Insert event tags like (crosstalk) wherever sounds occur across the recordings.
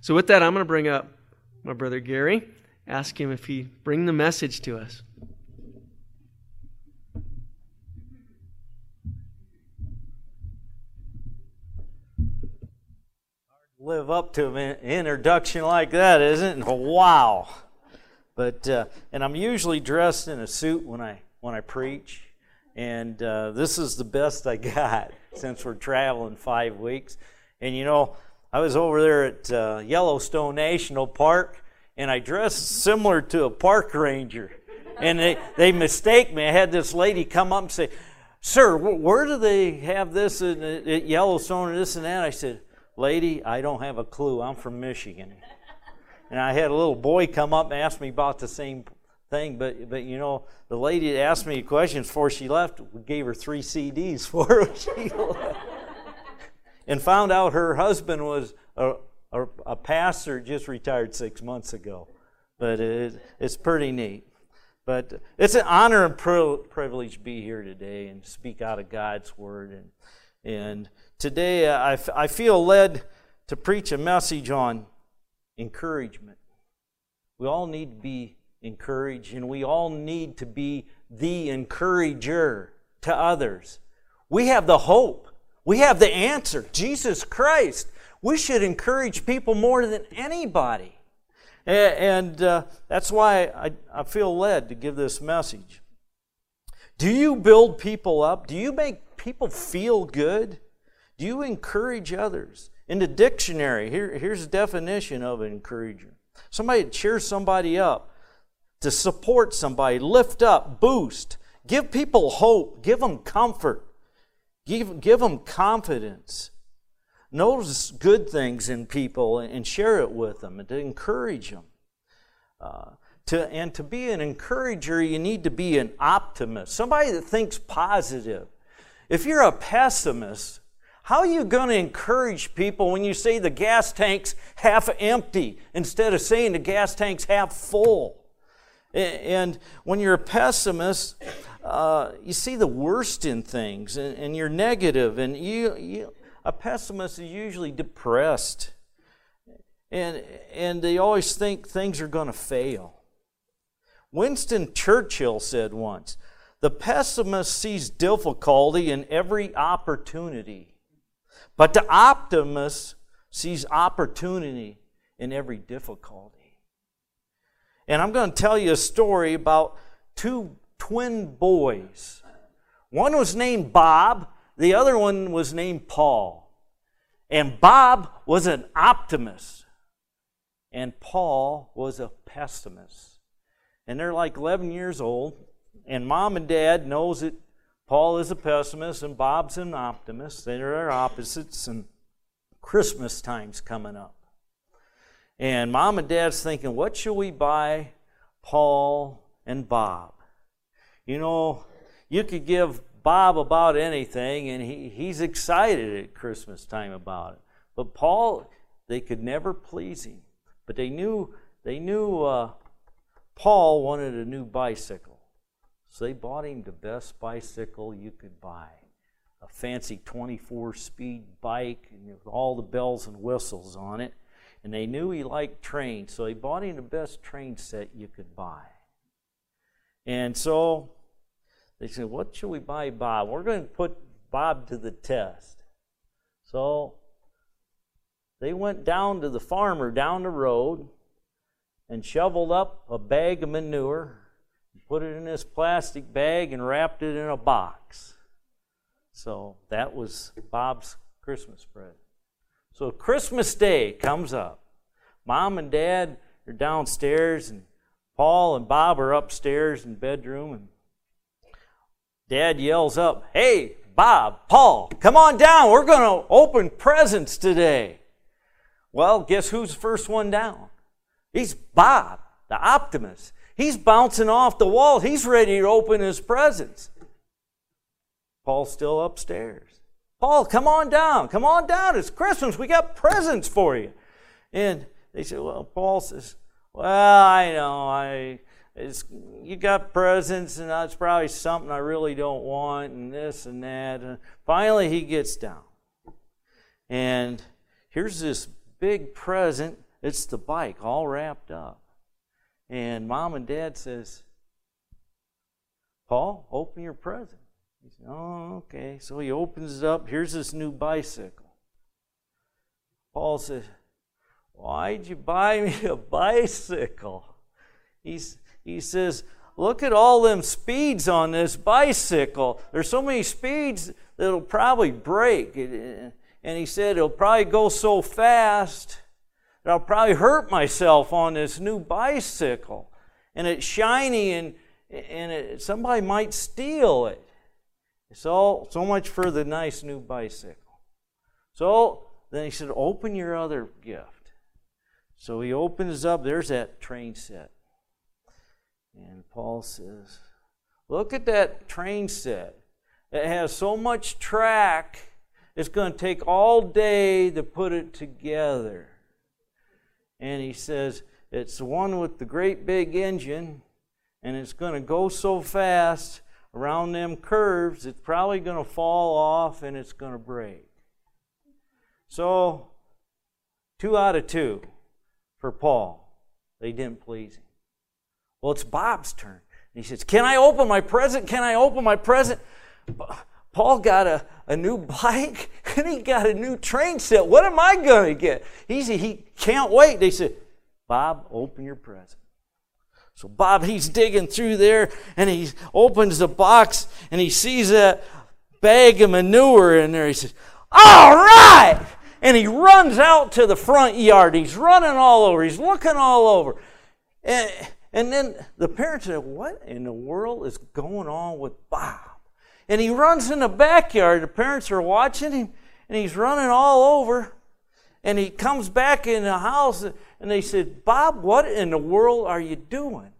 So, with that, I'm going to bring up my brother Gary, ask him if he bring the message to us. live up to an introduction like that, isn't it? Wow. But uh, and I'm usually dressed in a suit when I when I preach, and uh, this is the best I (laughs) got since we're traveling five weeks. And you know, I was over there at uh, Yellowstone National Park, and I dressed similar to a park ranger, and they they mistake me. I had this lady come up and say, "Sir, where do they have this at, at Yellowstone and this and that?" I said Lady, I don't have a clue. I'm from Michigan. And I had a little boy come up and ask me about the same thing, but but you know, the lady asked me questions before she left, we gave her three CDs for (laughs) her. And found out her husband was a, a, a, pastor just retired six months ago. But it, it's pretty neat. But it's an honor and privilege to be here today and speak out of God's word and and today uh, I, I feel led to preach a message on encouragement. We all need to be encouraged, and we all need to be the encourager to others. We have the hope, we have the answer Jesus Christ. We should encourage people more than anybody. And uh, that's why I, I feel led to give this message. Do you build people up? Do you make people feel good? Do you encourage others? In the dictionary, here, here's a definition of an encourager somebody to cheer somebody up, to support somebody, lift up, boost, give people hope, give them comfort, give, give them confidence. Notice good things in people and share it with them and to encourage them. Uh, to, and to be an encourager, you need to be an optimist, somebody that thinks positive. If you're a pessimist, how are you going to encourage people when you say the gas tank's half empty instead of saying the gas tank's half full? And when you're a pessimist, uh, you see the worst in things and, and you're negative, and you, you, a pessimist is usually depressed. And, and they always think things are going to fail. Winston Churchill said once the pessimist sees difficulty in every opportunity but the optimist sees opportunity in every difficulty. And I'm going to tell you a story about two twin boys. One was named Bob, the other one was named Paul. And Bob was an optimist, and Paul was a pessimist. And they're like 11 years old, and mom and dad knows it Paul is a pessimist and Bob's an optimist. They're opposites, and Christmas time's coming up. And mom and dad's thinking, what should we buy Paul and Bob? You know, you could give Bob about anything, and he, he's excited at Christmas time about it. But Paul, they could never please him. But they knew they knew uh, Paul wanted a new bicycle. So they bought him the best bicycle you could buy a fancy 24 speed bike with all the bells and whistles on it. And they knew he liked trains, so they bought him the best train set you could buy. And so they said, What should we buy Bob? We're going to put Bob to the test. So they went down to the farmer down the road and shoveled up a bag of manure put it in this plastic bag, and wrapped it in a box. So that was Bob's Christmas present. So Christmas Day comes up. Mom and Dad are downstairs, and Paul and Bob are upstairs in bedroom, and Dad yells up, Hey, Bob, Paul, come on down. We're going to open presents today. Well, guess who's the first one down? He's Bob, the optimist. He's bouncing off the wall. He's ready to open his presents. Paul's still upstairs. Paul, come on down. Come on down. It's Christmas. We got presents for you. And they said, Well, Paul says, Well, I know. I it's, you got presents, and that's probably something I really don't want, and this and that. And finally, he gets down. And here's this big present. It's the bike all wrapped up. And mom and dad says, Paul, open your present. He says, Oh, okay. So he opens it up. Here's this new bicycle. Paul says, Why'd you buy me a (laughs) bicycle? He's, he says, Look at all them speeds on this bicycle. There's so many speeds that it'll probably break. And he said, It'll probably go so fast that I'll probably hurt myself on this new bicycle. And it's shiny and, and it, somebody might steal it. So, so much for the nice new bicycle. So then he said, Open your other gift. So he opens up, there's that train set. And Paul says, Look at that train set. It has so much track, it's going to take all day to put it together. And he says, It's the one with the great big engine, and it's going to go so fast around them curves, it's probably going to fall off and it's going to break. So, two out of two for Paul. They didn't please him. Well, it's Bob's turn. And he says, Can I open my present? Can I open my present? Paul got a, a new (laughs) bike and he got a new train set. What am I going to get? He said, He can't wait. They said, Bob, open your present. So Bob, he's digging through there and he opens the box and he sees that bag of manure in there. He says, All right! And he runs out to the front yard. He's running all over. He's looking all over. And, and then the parents said, What in the world is going on with Bob? And he runs in the backyard. The parents are watching him, and he's running all over. And he comes back in the house, and they said, Bob, what in the world are you doing?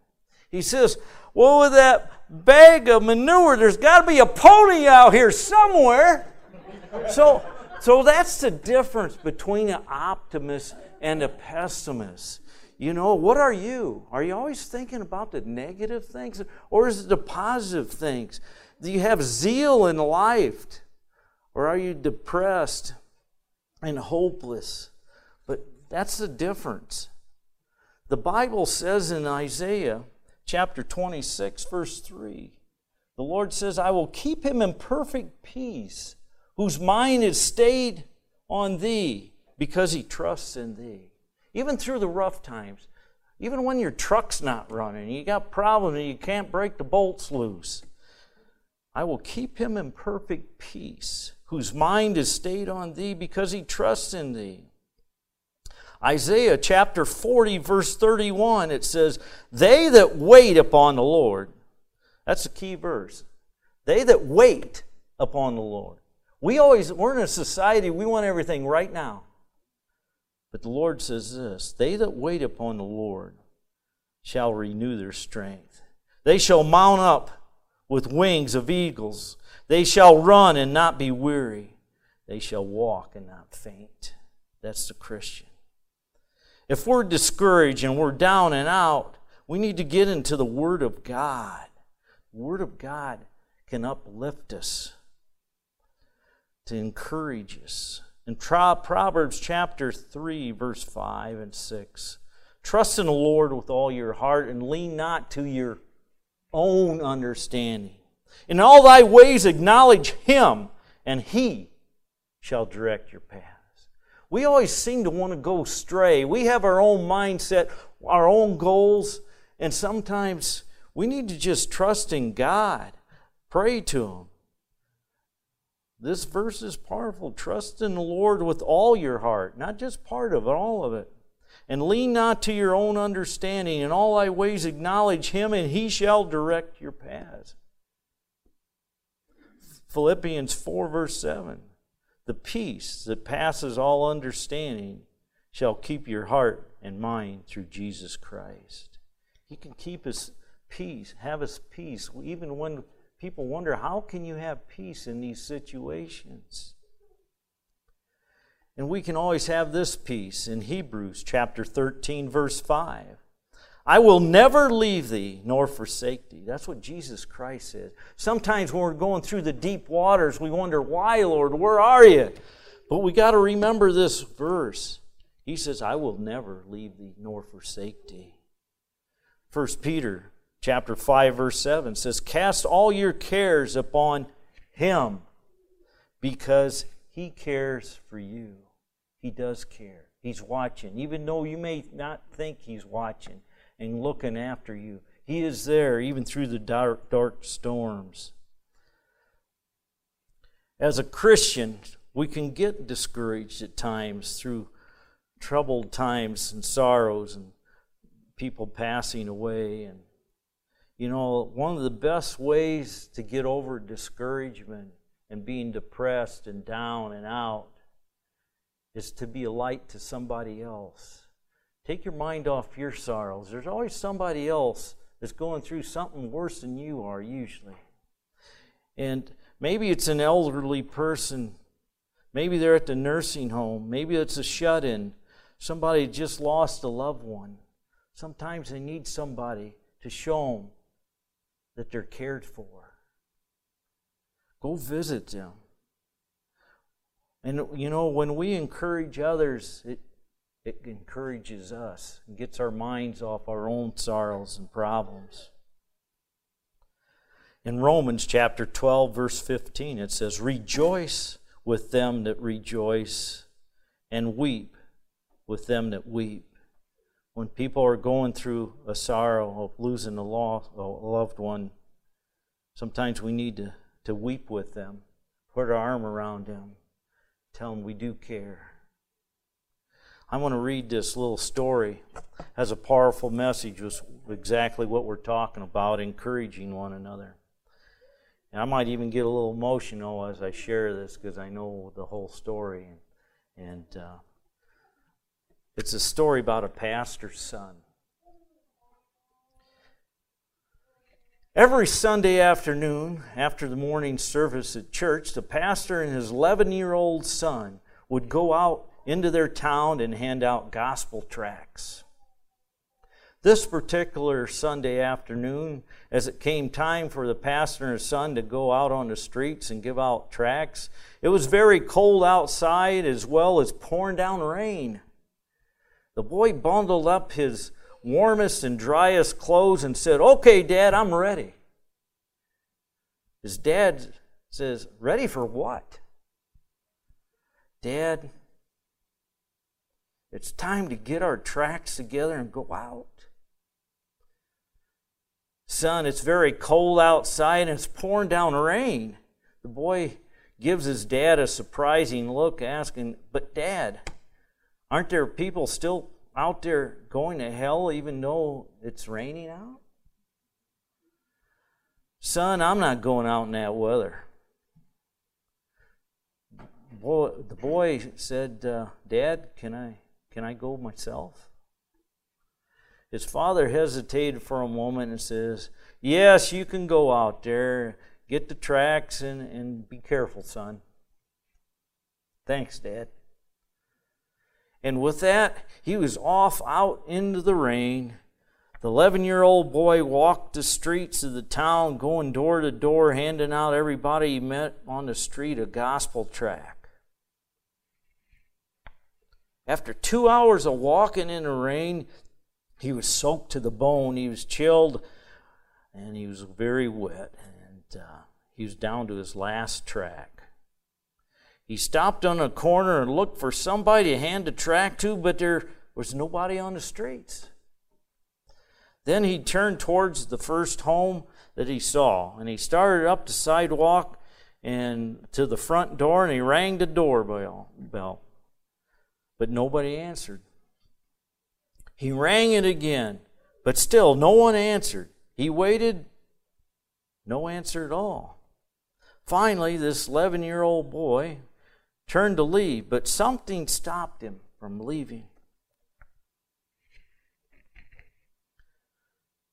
He says, Well, with that bag of manure, there's got to be a pony out here somewhere. so, so that's the difference between an optimist and a pessimist. You know, what are you? Are you always thinking about the negative things or is it the positive things? Do you have zeal in life or are you depressed and hopeless? But that's the difference. The Bible says in Isaiah chapter 26, verse 3, the Lord says, I will keep him in perfect peace, whose mind is stayed on thee, because he trusts in thee even through the rough times, even when your truck's not running, you got problems and you can't break the bolts loose. I will keep him in perfect peace, whose mind is stayed on thee because he trusts in thee. Isaiah chapter 40, verse 31, it says, They that wait upon the Lord, that's a key verse. They that wait upon the Lord. We always, we're in a society, we want everything right now. But the Lord says this They that wait upon the Lord shall renew their strength. They shall mount up with wings of eagles. They shall run and not be weary. They shall walk and not faint. That's the Christian. If we're discouraged and we're down and out, we need to get into the Word of God. The Word of God can uplift us, to encourage us. In Proverbs chapter 3, verse 5 and 6, trust in the Lord with all your heart and lean not to your own understanding. In all thy ways acknowledge him, and he shall direct your paths. We always seem to want to go stray. We have our own mindset, our own goals, and sometimes we need to just trust in God, pray to him, this verse is powerful. Trust in the Lord with all your heart, not just part of it, all of it. And lean not to your own understanding. In all thy ways acknowledge him, and he shall direct your paths. Philippians 4, verse 7. The peace that passes all understanding shall keep your heart and mind through Jesus Christ. He can keep us peace, have us peace, even when people wonder how can you have peace in these situations? And we can always have this peace in Hebrews chapter 13 verse 5. I will never leave thee nor forsake thee. That's what Jesus Christ said. Sometimes when we're going through the deep waters, we wonder, why, Lord, where are you? But we got to remember this verse. He says, I will never leave thee nor forsake thee. 1 Peter chapter 5 verse 7 says, "Cast all your cares upon him because he cares for you." He does care. He's watching. Even though you may not think he's watching and looking after you, he is there even through the dark dark storms. As a Christian, we can get discouraged at times through troubled times and sorrows and people passing away and you know one of the best ways to get over discouragement and being depressed and down and out is to be a light to somebody else. Take your mind off your sorrows. There's always somebody else that's going through something worse than you are usually. And maybe it's an elderly person. Maybe they're at the nursing home. Maybe it's a shut-in. Somebody just lost a loved one. Sometimes they need somebody to show them that they're cared for. Go visit them. And you know, when we encourage others, it, it encourages us and gets our minds off our own sorrows and problems. In Romans chapter 12, verse 15, it says, Rejoice with them that rejoice, and weep with them that weep when people are going through a sorrow of losing a, lost, a loved one, sometimes we need to, to weep with them, put our arm around them, tell them we do care. I want to read this little story. as a powerful message with exactly what we're talking about, encouraging one another. And I might even get a little emotional as I share this because I know the whole story. And, and uh, it's a story about a pastor's son. Every Sunday afternoon, after the morning service at church, the pastor and his 11 year old son would go out into their town and hand out gospel tracts. This particular Sunday afternoon, as it came time for the pastor and his son to go out on the streets and give out tracts, it was very cold outside as well as pouring down rain. The boy bundled up his warmest and driest clothes and said, Okay, Dad, I'm ready. His dad says, Ready for what? Dad, it's time to get our tracts together and go out. Son, it's very cold outside and it's pouring down rain. The boy gives his dad a surprising look, asking, But, Dad, Aren't there people still out there going to hell even though it's raining out? Son, I'm not going out in that weather. Boy, the boy said, uh, "Dad, can I can I go myself?" His father hesitated for a moment and says, "Yes, you can go out there. Get the tracts and, and be careful, son." Thanks, Dad. And with that, he was off out into the rain. The 11 year old boy walked the streets of the town, going door to door, handing out everybody he met on the street a gospel tract. After two hours of walking in the rain, he was soaked to the bone. He was chilled and he was very wet. And uh, he was down to his last tract. He stopped on a corner and looked for somebody to hand a tract to, but there was nobody on the streets. Then he turned towards the first home that he saw, and he started up the sidewalk and to the front door, and he rang the doorbell. Bell, but nobody answered. He rang it again, but still no one answered. He waited, no answer at all. Finally, this 11 year old boy turned to leave, but something stopped him from leaving.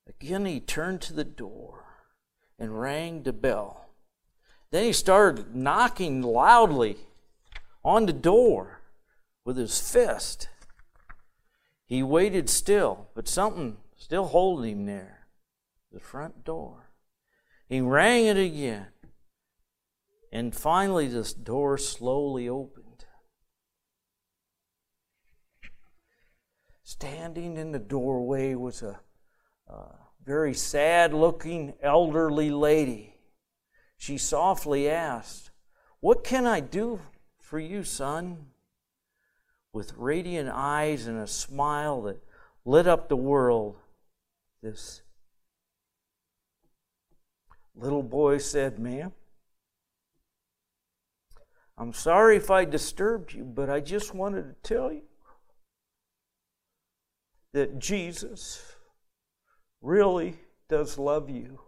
Again, he turned to the door and rang the bell. Then he started knocking loudly on the door with his fist. He waited still, but something still holding him there the front door. He rang it again. And finally, this door slowly opened. Standing in the doorway was a, a very sad looking elderly lady. She softly asked, What can I do for you, son? With radiant eyes and a smile that lit up the world, this little boy said, Ma'am, I'm sorry if I disturbed you, but I just wanted to tell you that Jesus really does love you.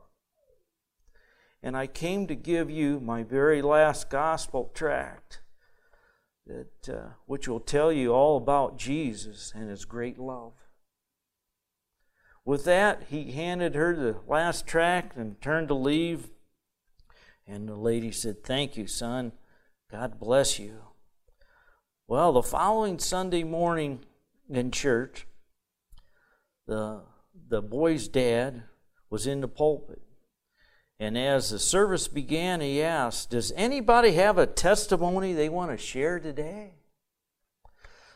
And I came to give you my very last gospel tract, that, uh, which will tell you all about Jesus and his great love. With that, he handed her the last tract and turned to leave. And the lady said, Thank you, son. God bless you. Well, the following Sunday morning in church, the, the boy's dad was in the pulpit. And as the service began, he asked, Does anybody have a testimony they want to share today?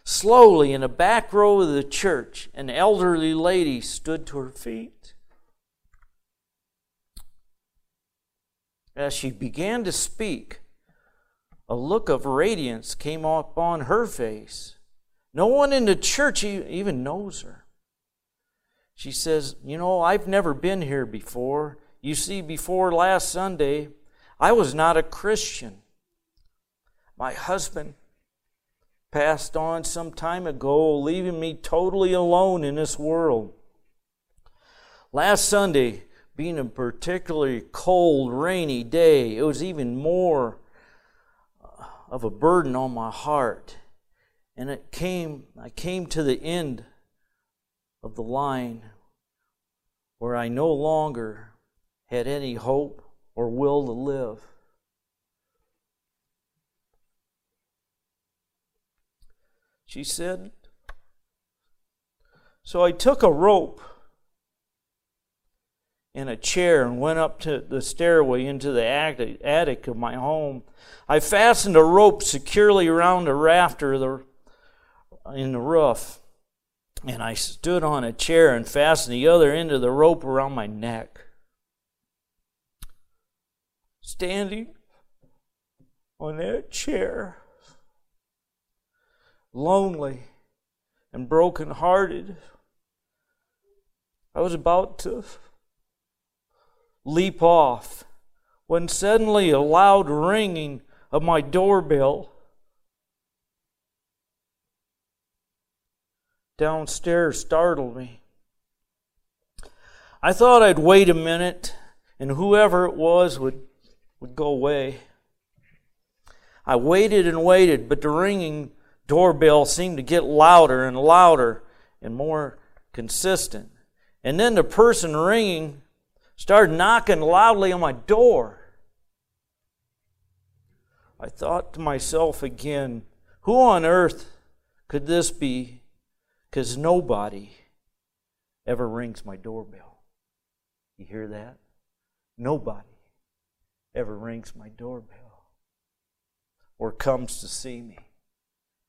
Slowly, in a back row of the church, an elderly lady stood to her feet. As she began to speak, a look of radiance came upon her face. No one in the church even knows her. She says, You know, I've never been here before. You see, before last Sunday, I was not a Christian. My husband passed on some time ago, leaving me totally alone in this world. Last Sunday, being a particularly cold, rainy day, it was even more of a burden on my heart. And it came, I came to the end of the line where I no longer had any hope or will to live. She said, So I took a rope and a chair and went up to the stairway into the attic of my home. I fastened a rope securely around a rafter in the roof, and I stood on a chair and fastened the other end of the rope around my neck. Standing on that chair, lonely and broken-hearted, I was about to leap off when suddenly a loud ringing of my doorbell downstairs startled me. I thought I'd wait a minute and whoever it was would, would go away. I waited and waited, but the ringing doorbell seemed to get louder and louder and more consistent. And then the person ringing started knocking loudly on my door. I thought to myself again, who on earth could this be? Because nobody ever rings my doorbell. You hear that? Nobody ever rings my doorbell or comes to see me.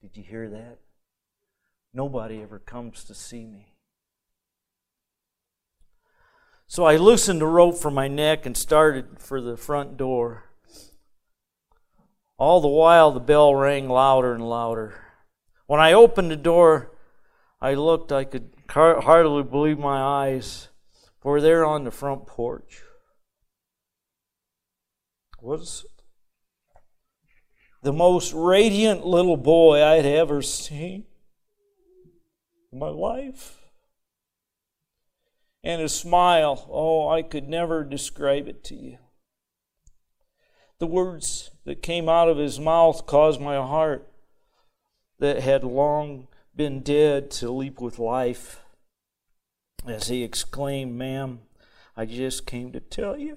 Did you hear that? Nobody ever comes to see me. So I loosened the rope from my neck and started for the front door. All the while, the bell rang louder and louder. When I opened the door, I looked, I could hardly believe my eyes, for there on the front porch was the most radiant little boy I'd ever seen in my life and his smile. Oh, I could never describe it to you. The words that came out of his mouth caused my heart that had long been dead to leap with life as he exclaimed, Ma'am, I just came to tell you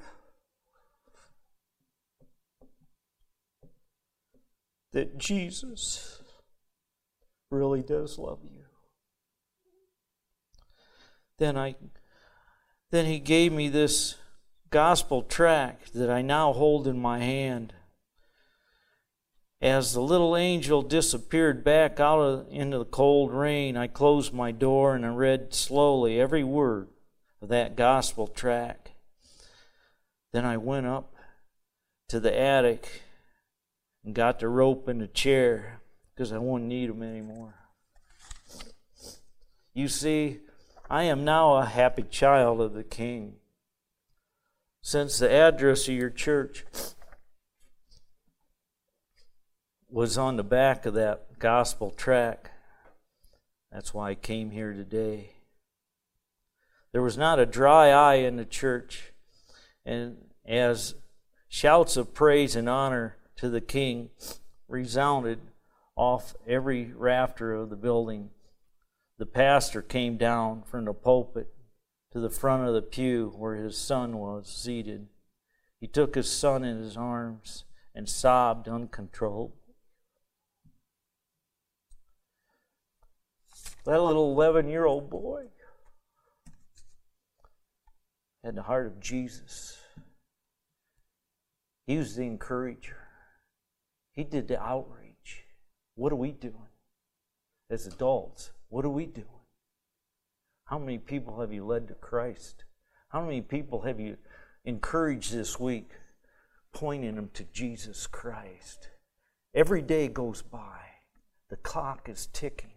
that Jesus really does love you. Then I then he gave me this gospel tract that I now hold in my hand. as the little angel disappeared back out of, into the cold rain, I closed my door and I read slowly every word of that gospel tract. Then I went up to the attic and got the rope and the chair because I wouldn't need them anymore. You see, I am now a happy child of the King. Since the address of your church was on the back of that gospel tract, that's why I came here today. There was not a dry eye in the church, and as shouts of praise and honor to the King resounded off every rafter of the building, the pastor came down from the pulpit to the front of the pew where his son was seated. He took his son in his arms and sobbed uncontrollably. That little 11 year old boy had the heart of Jesus. He was the encourager, he did the outreach. What are we doing as adults? What are we doing? How many people have you led to Christ? How many people have you encouraged this week, pointing them to Jesus Christ? Every day goes by, the clock is ticking.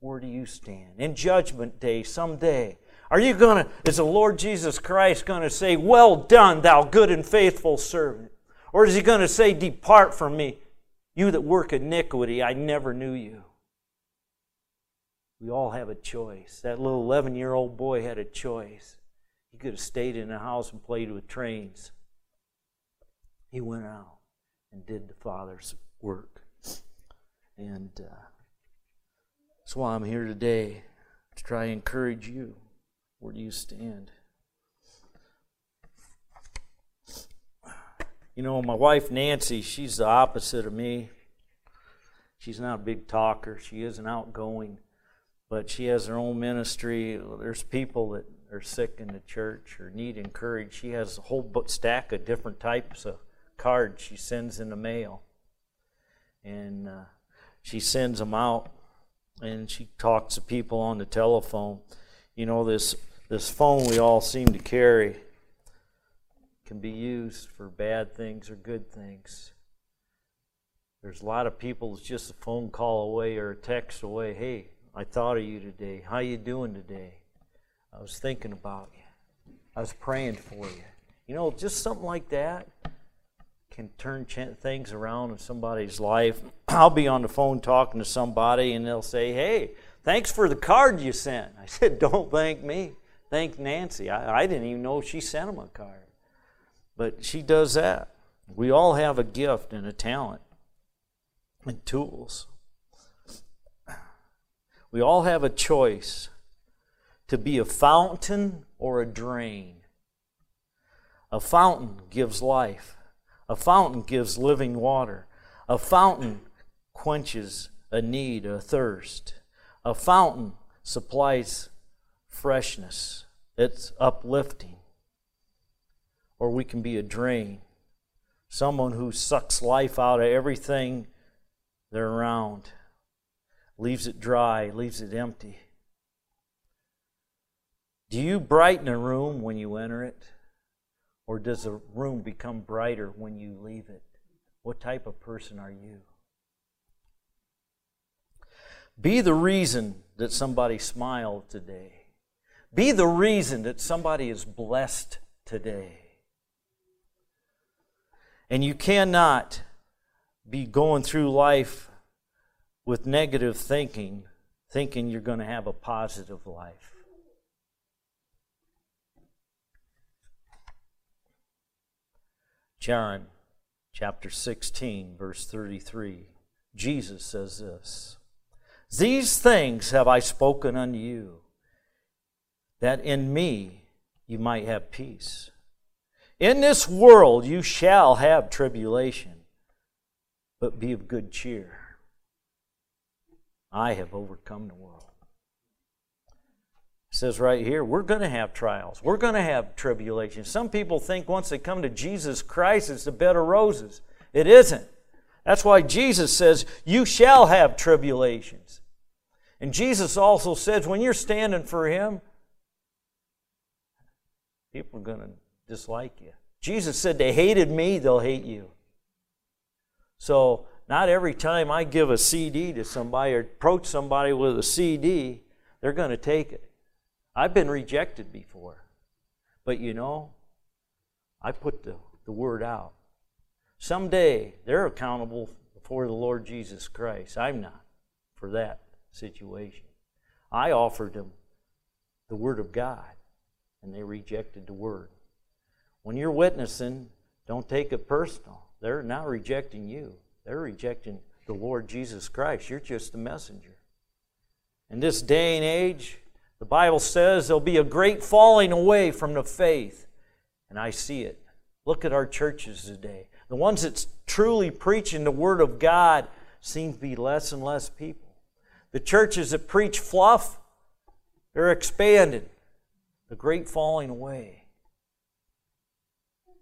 Where do you stand? In Judgment Day, someday, are you going to, is the Lord Jesus Christ going to say, Well done, thou good and faithful servant? Or is he going to say, Depart from me, you that work iniquity, I never knew you? We all have a choice. That little 11 year old boy had a choice. He could have stayed in the house and played with trains. He went out and did the Father's work. And uh, that's why I'm here today to try and encourage you. Where do you stand? You know, my wife Nancy, she's the opposite of me. She's not a big talker. She isn't outgoing but she has her own ministry. There's people that are sick in the church or need encouragement. She has a whole stack of different types of cards she sends in the mail. And uh, she sends them out and she talks to people on the telephone. You know, this, this phone we all seem to carry can be used for bad things or good things. There's a lot of people it's just a phone call away or a text away. Hey, I thought of you today. How you doing today? I was thinking about you. I was praying for you. You know, just something like that can turn things around in somebody's life. (clears throat) I'll be on the phone talking to somebody and they'll say, "Hey, thanks for the card you sent." I (laughs) said, "Don't thank me. Thank Nancy. I, I didn't even know she sent him a card." But she does that. We all have a gift and a talent and tools. We all have a choice to be a fountain or a drain. A fountain gives life, a fountain gives living water, a fountain quenches a need, a thirst. A fountain supplies freshness, it's uplifting. Or we can be a drain, someone who sucks life out of everything they're around leaves it dry, leaves it empty. Do you brighten a room when you enter it? Or does a room become brighter when you leave it? What type of person are you? Be the reason that somebody smiled today. Be the reason that somebody is blessed today. And you cannot be going through life with negative thinking, thinking you're going to have a positive life. John chapter 16, verse 33, Jesus says this These things have I spoken unto you, that in me you might have peace. In this world you shall have tribulation, but be of good cheer. I have overcome the world. It says right here, we're going to have trials. We're going to have tribulations. Some people think once they come to Jesus Christ, it's a bed of roses. It isn't. That's why Jesus says, You shall have tribulations. And Jesus also says, when you're standing for Him, people are going to dislike you. Jesus said, They hated me, they'll hate you. So, not every time I give a CD to somebody or approach somebody with a CD, they're going to take it. I've been rejected before. But you know, I put the, the word out. Someday they're accountable before the Lord Jesus Christ. I'm not for that situation. I offered them the Word of God, and they rejected the Word. When you're witnessing, don't take it personal. They're not rejecting you, they're rejecting the Lord Jesus Christ. You're just a messenger. In this day and age, the Bible says there'll be a great falling away from the faith. And I see it. Look at our churches today. The ones that's truly preaching the Word of God seem to be less and less people. The churches that preach fluff, they're expanding. The great falling away.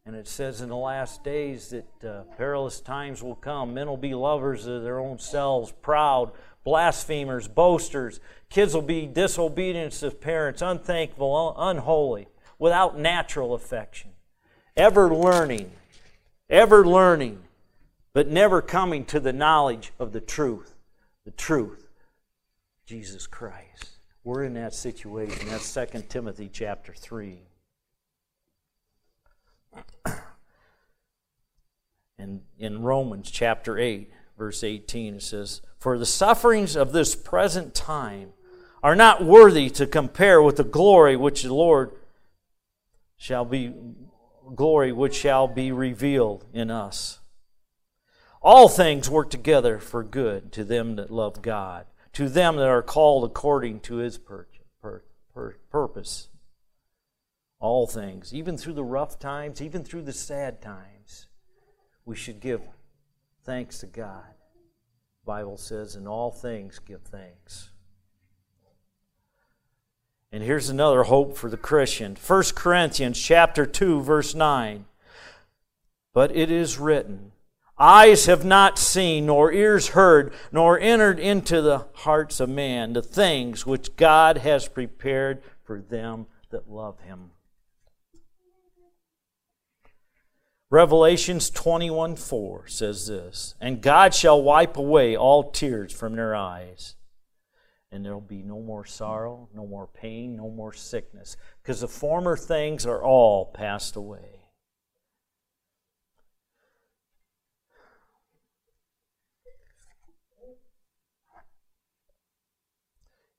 And it says in the last days that uh, perilous times will come. Men will be lovers of their own selves, proud, blasphemers, boasters. Kids will be disobedient to parents, unthankful, unholy, without natural affection, ever learning, ever learning, but never coming to the knowledge of the truth. The truth, Jesus Christ. We're in that situation. That's 2 Timothy chapter 3. (coughs) And in Romans chapter 8, verse 18, it says, For the sufferings of this present time are not worthy to compare with the glory which the Lord shall be glory which shall be revealed in us. All things work together for good to them that love God, to them that are called according to his pur- pur- pur- purpose. All things, even through the rough times, even through the sad times, we should give thanks to God. The Bible says, in all things give thanks. And here's another hope for the Christian. 1 Corinthians chapter 2 verse 9. But it is written, eyes have not seen nor ears heard nor entered into the hearts of man the things which God has prepared for them that love him. Revelations 21 4 says this And God shall wipe away all tears from their eyes. And there'll be no more sorrow, no more pain, no more sickness, because the former things are all passed away.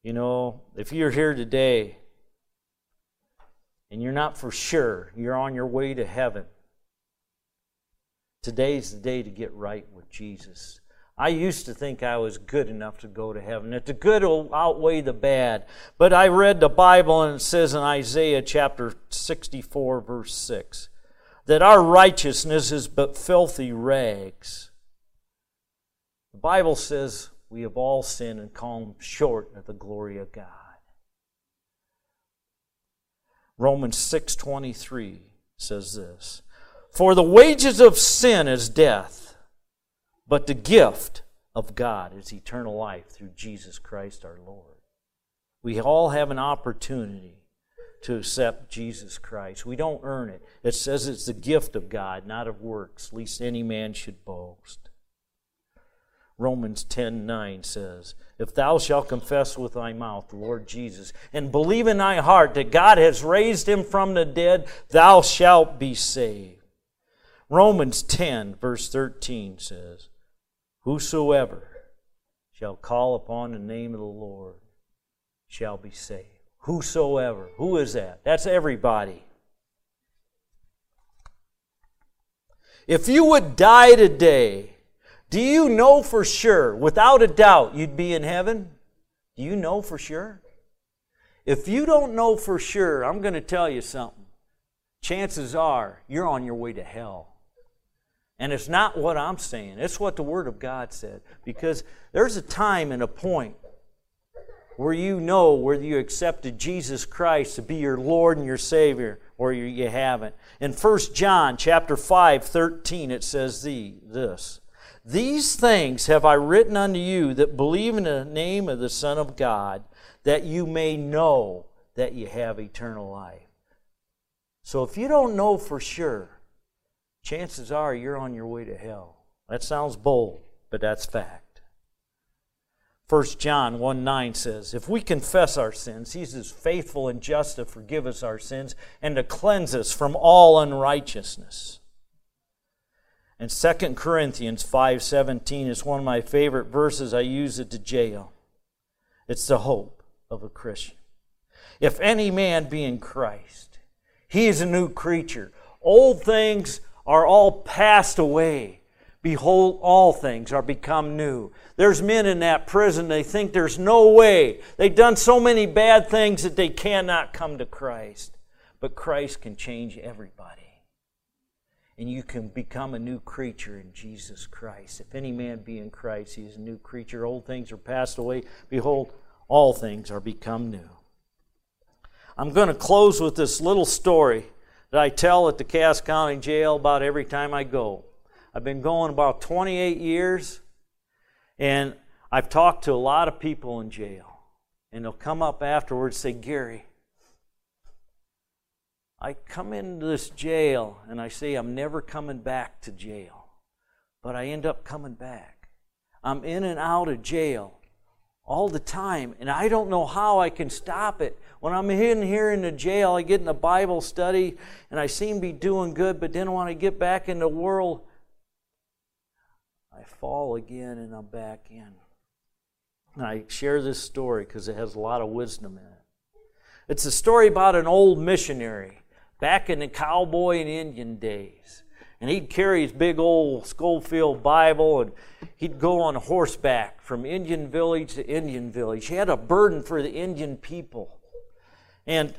You know, if you're here today and you're not for sure you're on your way to heaven, Today's the day to get right with Jesus. I used to think I was good enough to go to heaven, that the good will outweigh the bad. But I read the Bible and it says in Isaiah chapter 64, verse 6, that our righteousness is but filthy rags. The Bible says we have all sinned and come short of the glory of God. Romans 6:23 says this, for the wages of sin is death, but the gift of God is eternal life through Jesus Christ our Lord. We all have an opportunity to accept Jesus Christ. We don't earn it. It says it's the gift of God, not of works, lest any man should boast. Romans 10 9 says, If thou shalt confess with thy mouth the Lord Jesus, and believe in thy heart that God has raised him from the dead, thou shalt be saved. Romans 10, verse 13 says, Whosoever shall call upon the name of the Lord shall be saved. Whosoever. Who is that? That's everybody. If you would die today, do you know for sure, without a doubt, you'd be in heaven? Do you know for sure? If you don't know for sure, I'm going to tell you something. Chances are you're on your way to hell. And it's not what I'm saying, it's what the Word of God said. Because there's a time and a point where you know whether you accepted Jesus Christ to be your Lord and your Savior or you haven't. In 1 John chapter 5, 13, it says the, this. These things have I written unto you that believe in the name of the Son of God, that you may know that you have eternal life. So if you don't know for sure, chances are you're on your way to hell. That sounds bold, but that's fact. 1 John 1 9 says, If we confess our sins, He's as faithful and just to forgive us our sins and to cleanse us from all unrighteousness. And 2 Corinthians 5:17 is one of my favorite verses. I use it to jail. It's the hope of a Christian. If any man be in Christ, he is a new creature. Old things are all passed away. Behold, all things are become new. There's men in that prison, they think there's no way. They've done so many bad things that they cannot come to Christ. But Christ can change everybody and you can become a new creature in Jesus Christ. If any man be in Christ, he is a new creature. Old things are passed away. Behold, all things are become new. I'm going to close with this little story that I tell at the Cass County Jail about every time I go. I've been going about 28 years, and I've talked to a lot of people in jail. And they'll come up afterwards say, Gary, I come into this jail and I say, I'm never coming back to jail. But I end up coming back. I'm in and out of jail all the time, and I don't know how I can stop it. When I'm in here in the jail, I get in a Bible study and I seem to be doing good, but then when I get back in the world, I fall again and I'm back in. And I share this story because it has a lot of wisdom in it. It's a story about an old missionary back in the cowboy and Indian days. And he'd carry his big old Scofield Bible and he'd go on horseback from Indian village to Indian village. He had a burden for the Indian people. And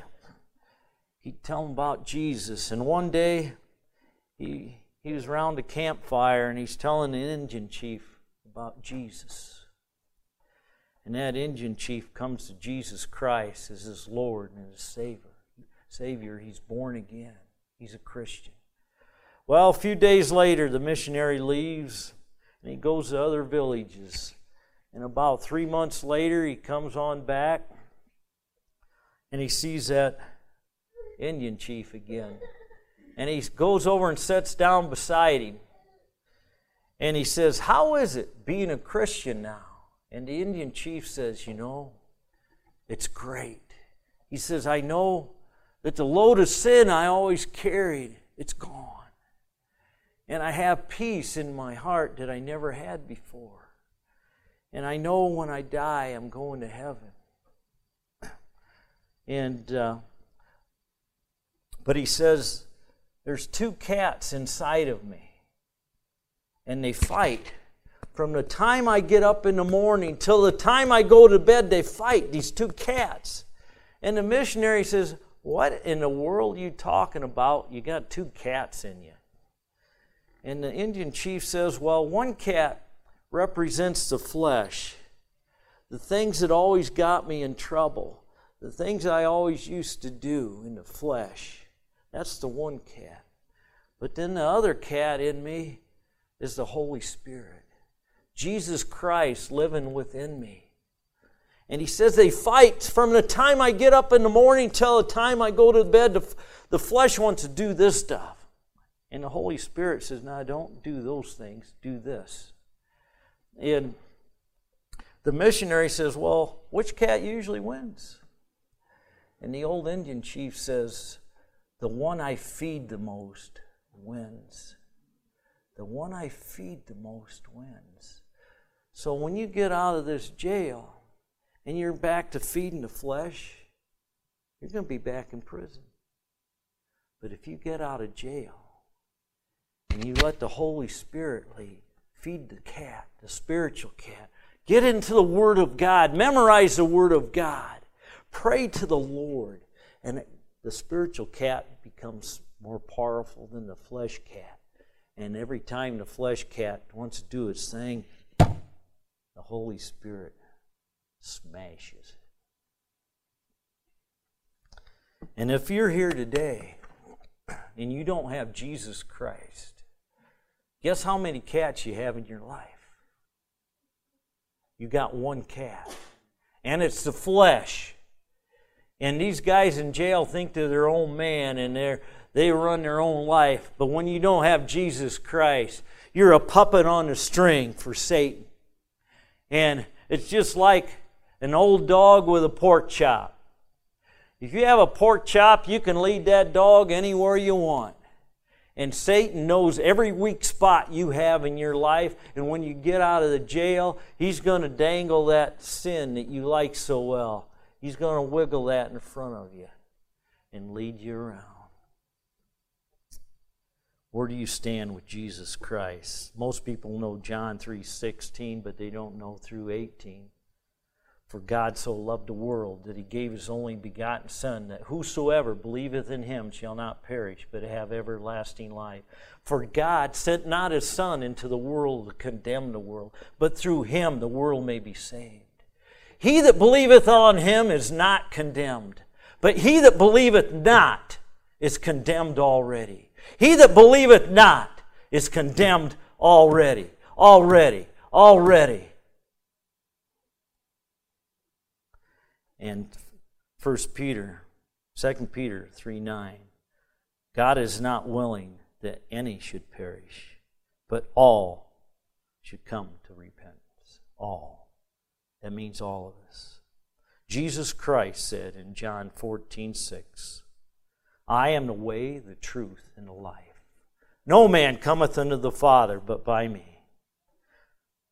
he'd tell them about Jesus. And one day he, he was around a campfire and he's telling the Indian chief about Jesus. And that Indian chief comes to Jesus Christ as his Lord and his Savior. Savior. He's born again. He's a Christian. Well, a few days later, the missionary leaves and he goes to other villages. And about three months later, he comes on back and he sees that Indian chief again. And he goes over and sits down beside him. And he says, How is it being a Christian now? And the Indian chief says, You know, it's great. He says, I know that the load of sin I always carried, it's gone. And I have peace in my heart that I never had before. And I know when I die, I'm going to heaven. And, uh, but he says, there's two cats inside of me. And they fight. From the time I get up in the morning till the time I go to bed, they fight, these two cats. And the missionary says, what in the world are you talking about? You got two cats in you. And the Indian chief says, Well, one cat represents the flesh, the things that always got me in trouble, the things I always used to do in the flesh. That's the one cat. But then the other cat in me is the Holy Spirit, Jesus Christ living within me. And he says they fight from the time I get up in the morning till the time I go to bed. The, flesh wants to do this stuff. And the Holy Spirit says, No, don't do those things. Do this. And the missionary says, Well, which cat usually wins? And the old Indian chief says, The one I feed the most wins. The one I feed the most wins. So when you get out of this jail, and you're back to feeding the flesh, you're going to be back in prison. But if you get out of jail and you let the Holy Spirit lead, feed the cat, the spiritual cat, get into the Word of God, memorize the Word of God, pray to the Lord, and the spiritual cat becomes more powerful than the flesh cat. And every time the flesh cat wants to do its thing, the Holy Spirit smashes. it. And if you're here today and you don't have Jesus Christ Guess how many cats you have in your life? You got one cat. And it's the flesh. And these guys in jail think they're their own man and they're, they run their own life. But when you don't have Jesus Christ, you're a puppet on a string for Satan. And it's just like an old dog with a pork chop. If you have a pork chop, you can lead that dog anywhere you want. And Satan knows every weak spot you have in your life. And when you get out of the jail, he's going to dangle that sin that you like so well. He's going to wiggle that in front of you and lead you around. Where do you stand with Jesus Christ? Most people know John 3:16, but they don't know through 18. For God so loved the world that he gave his only begotten Son, that whosoever believeth in him shall not perish, but have everlasting life. For God sent not his Son into the world to condemn the world, but through him the world may be saved. He that believeth on him is not condemned, but he that believeth not is condemned already. He that believeth not is condemned already, already, already. And 1 Peter, 2 Peter 3 9. God is not willing that any should perish, but all should come to repentance. All. That means all of us. Jesus Christ said in John 14 6, I am the way, the truth, and the life. No man cometh unto the Father but by me.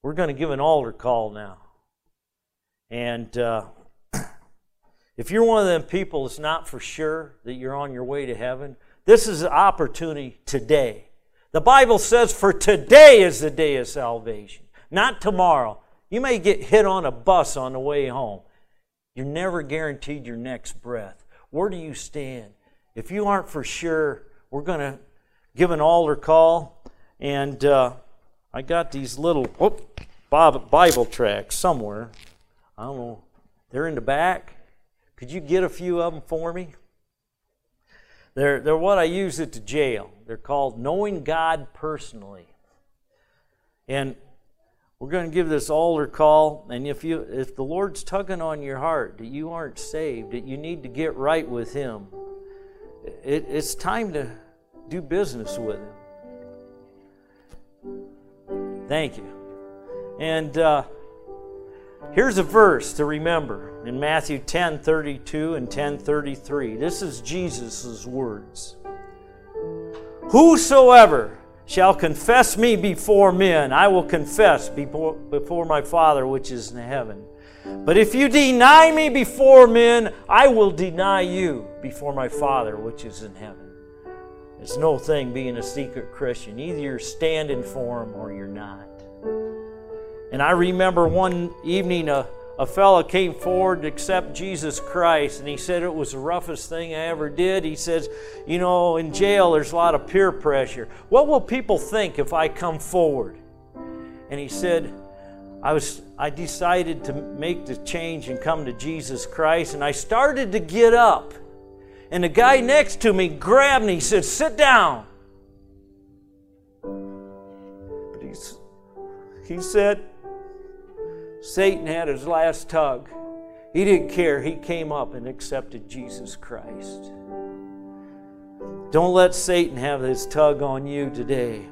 We're going to give an altar call now. And uh, if you're one of them people that's not for sure that you're on your way to heaven, this is an opportunity today. The Bible says, For today is the day of salvation, not tomorrow. You may get hit on a bus on the way home. You're never guaranteed your next breath. Where do you stand? If you aren't for sure, we're going to give an altar call. And uh, I got these little whoop, Bible tracts somewhere. I don't know. They're in the back. Could you get a few of them for me? They're, they're what I use at the jail. They're called Knowing God Personally. And we're going to give this altar call. And if, you, if the Lord's tugging on your heart that you aren't saved, that you need to get right with Him, it, it's time to do business with Him. Thank you. And uh, Here's a verse to remember in Matthew 10 32 and 10 33. This is Jesus' words. Whosoever shall confess me before men, I will confess before, before my Father which is in heaven. But if you deny me before men, I will deny you before my Father which is in heaven. It's no thing being a secret Christian. Either you're standing for him or you're not. And I remember one evening a, a fellow came forward to accept Jesus Christ, and he said it was the roughest thing I ever did. He says, You know, in jail there's a lot of peer pressure. What will people think if I come forward? And he said, I was I decided to make the change and come to Jesus Christ, and I started to get up. And the guy next to me grabbed me, he said, Sit down. But he's, he said, Satan had his last tug. He didn't care. He came up and accepted Jesus Christ. Don't let Satan have his tug on you today.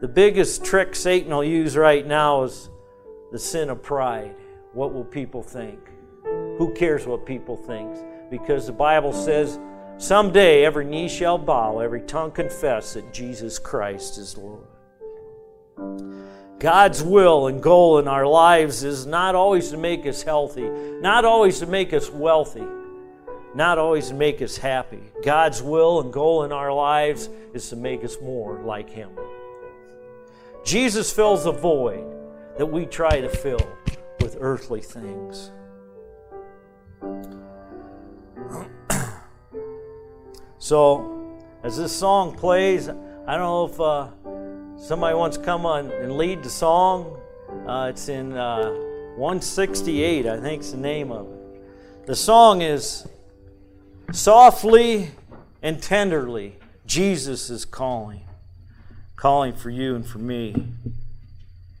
The biggest trick Satan will use right now is the sin of pride. What will people think? Who cares what people think? Because the Bible says someday every knee shall bow, every tongue confess that Jesus Christ is Lord. God's will and goal in our lives is not always to make us healthy, not always to make us wealthy, not always to make us happy. God's will and goal in our lives is to make us more like Him. Jesus fills the void that we try to fill with earthly things. (clears throat) so, as this song plays, I don't know if. Uh, Somebody wants to come on and lead the song. Uh, it's in uh, 168, I think is the name of it. The song is Softly and Tenderly, Jesus is Calling. calling for you and for me.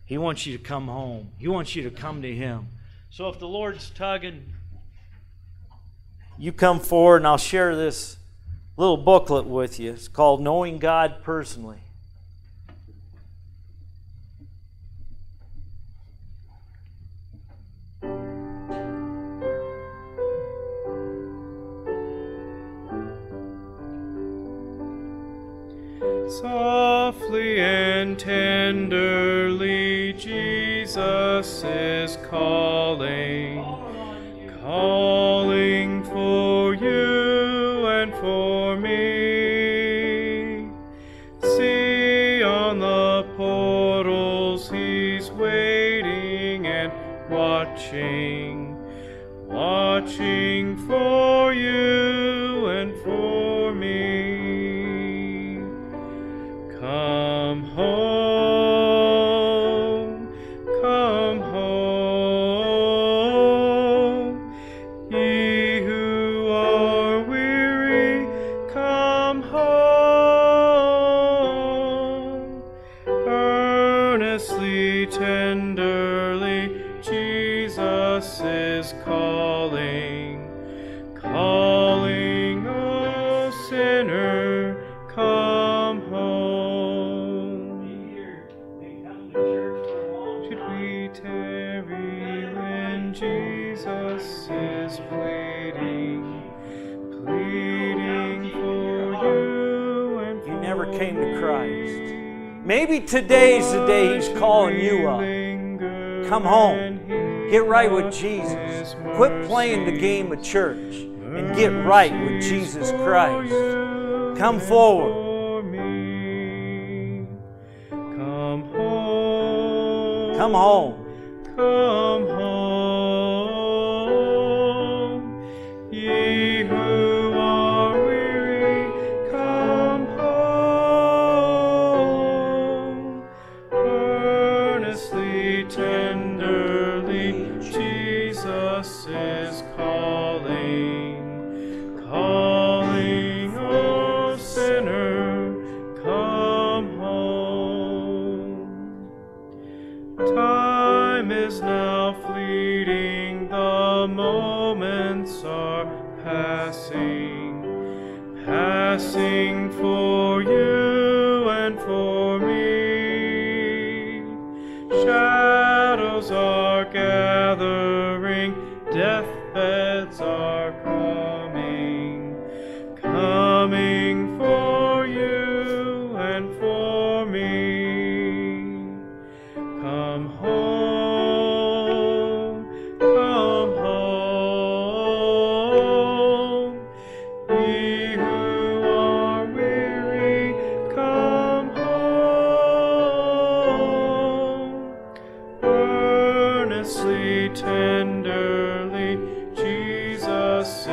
He wants you to come home. He wants you to come to Him. So if the Lord's tugging, you come forward and I'll share this little booklet with you. It's called Knowing God Personally. Softly and tenderly, Jesus is calling, calling for you and for today's the day He's calling you up. Come home. Get right with Jesus. Quit playing the game of church and get right with Jesus Christ. Come forward. Come home. Come home. Passing Tenderly, Jesus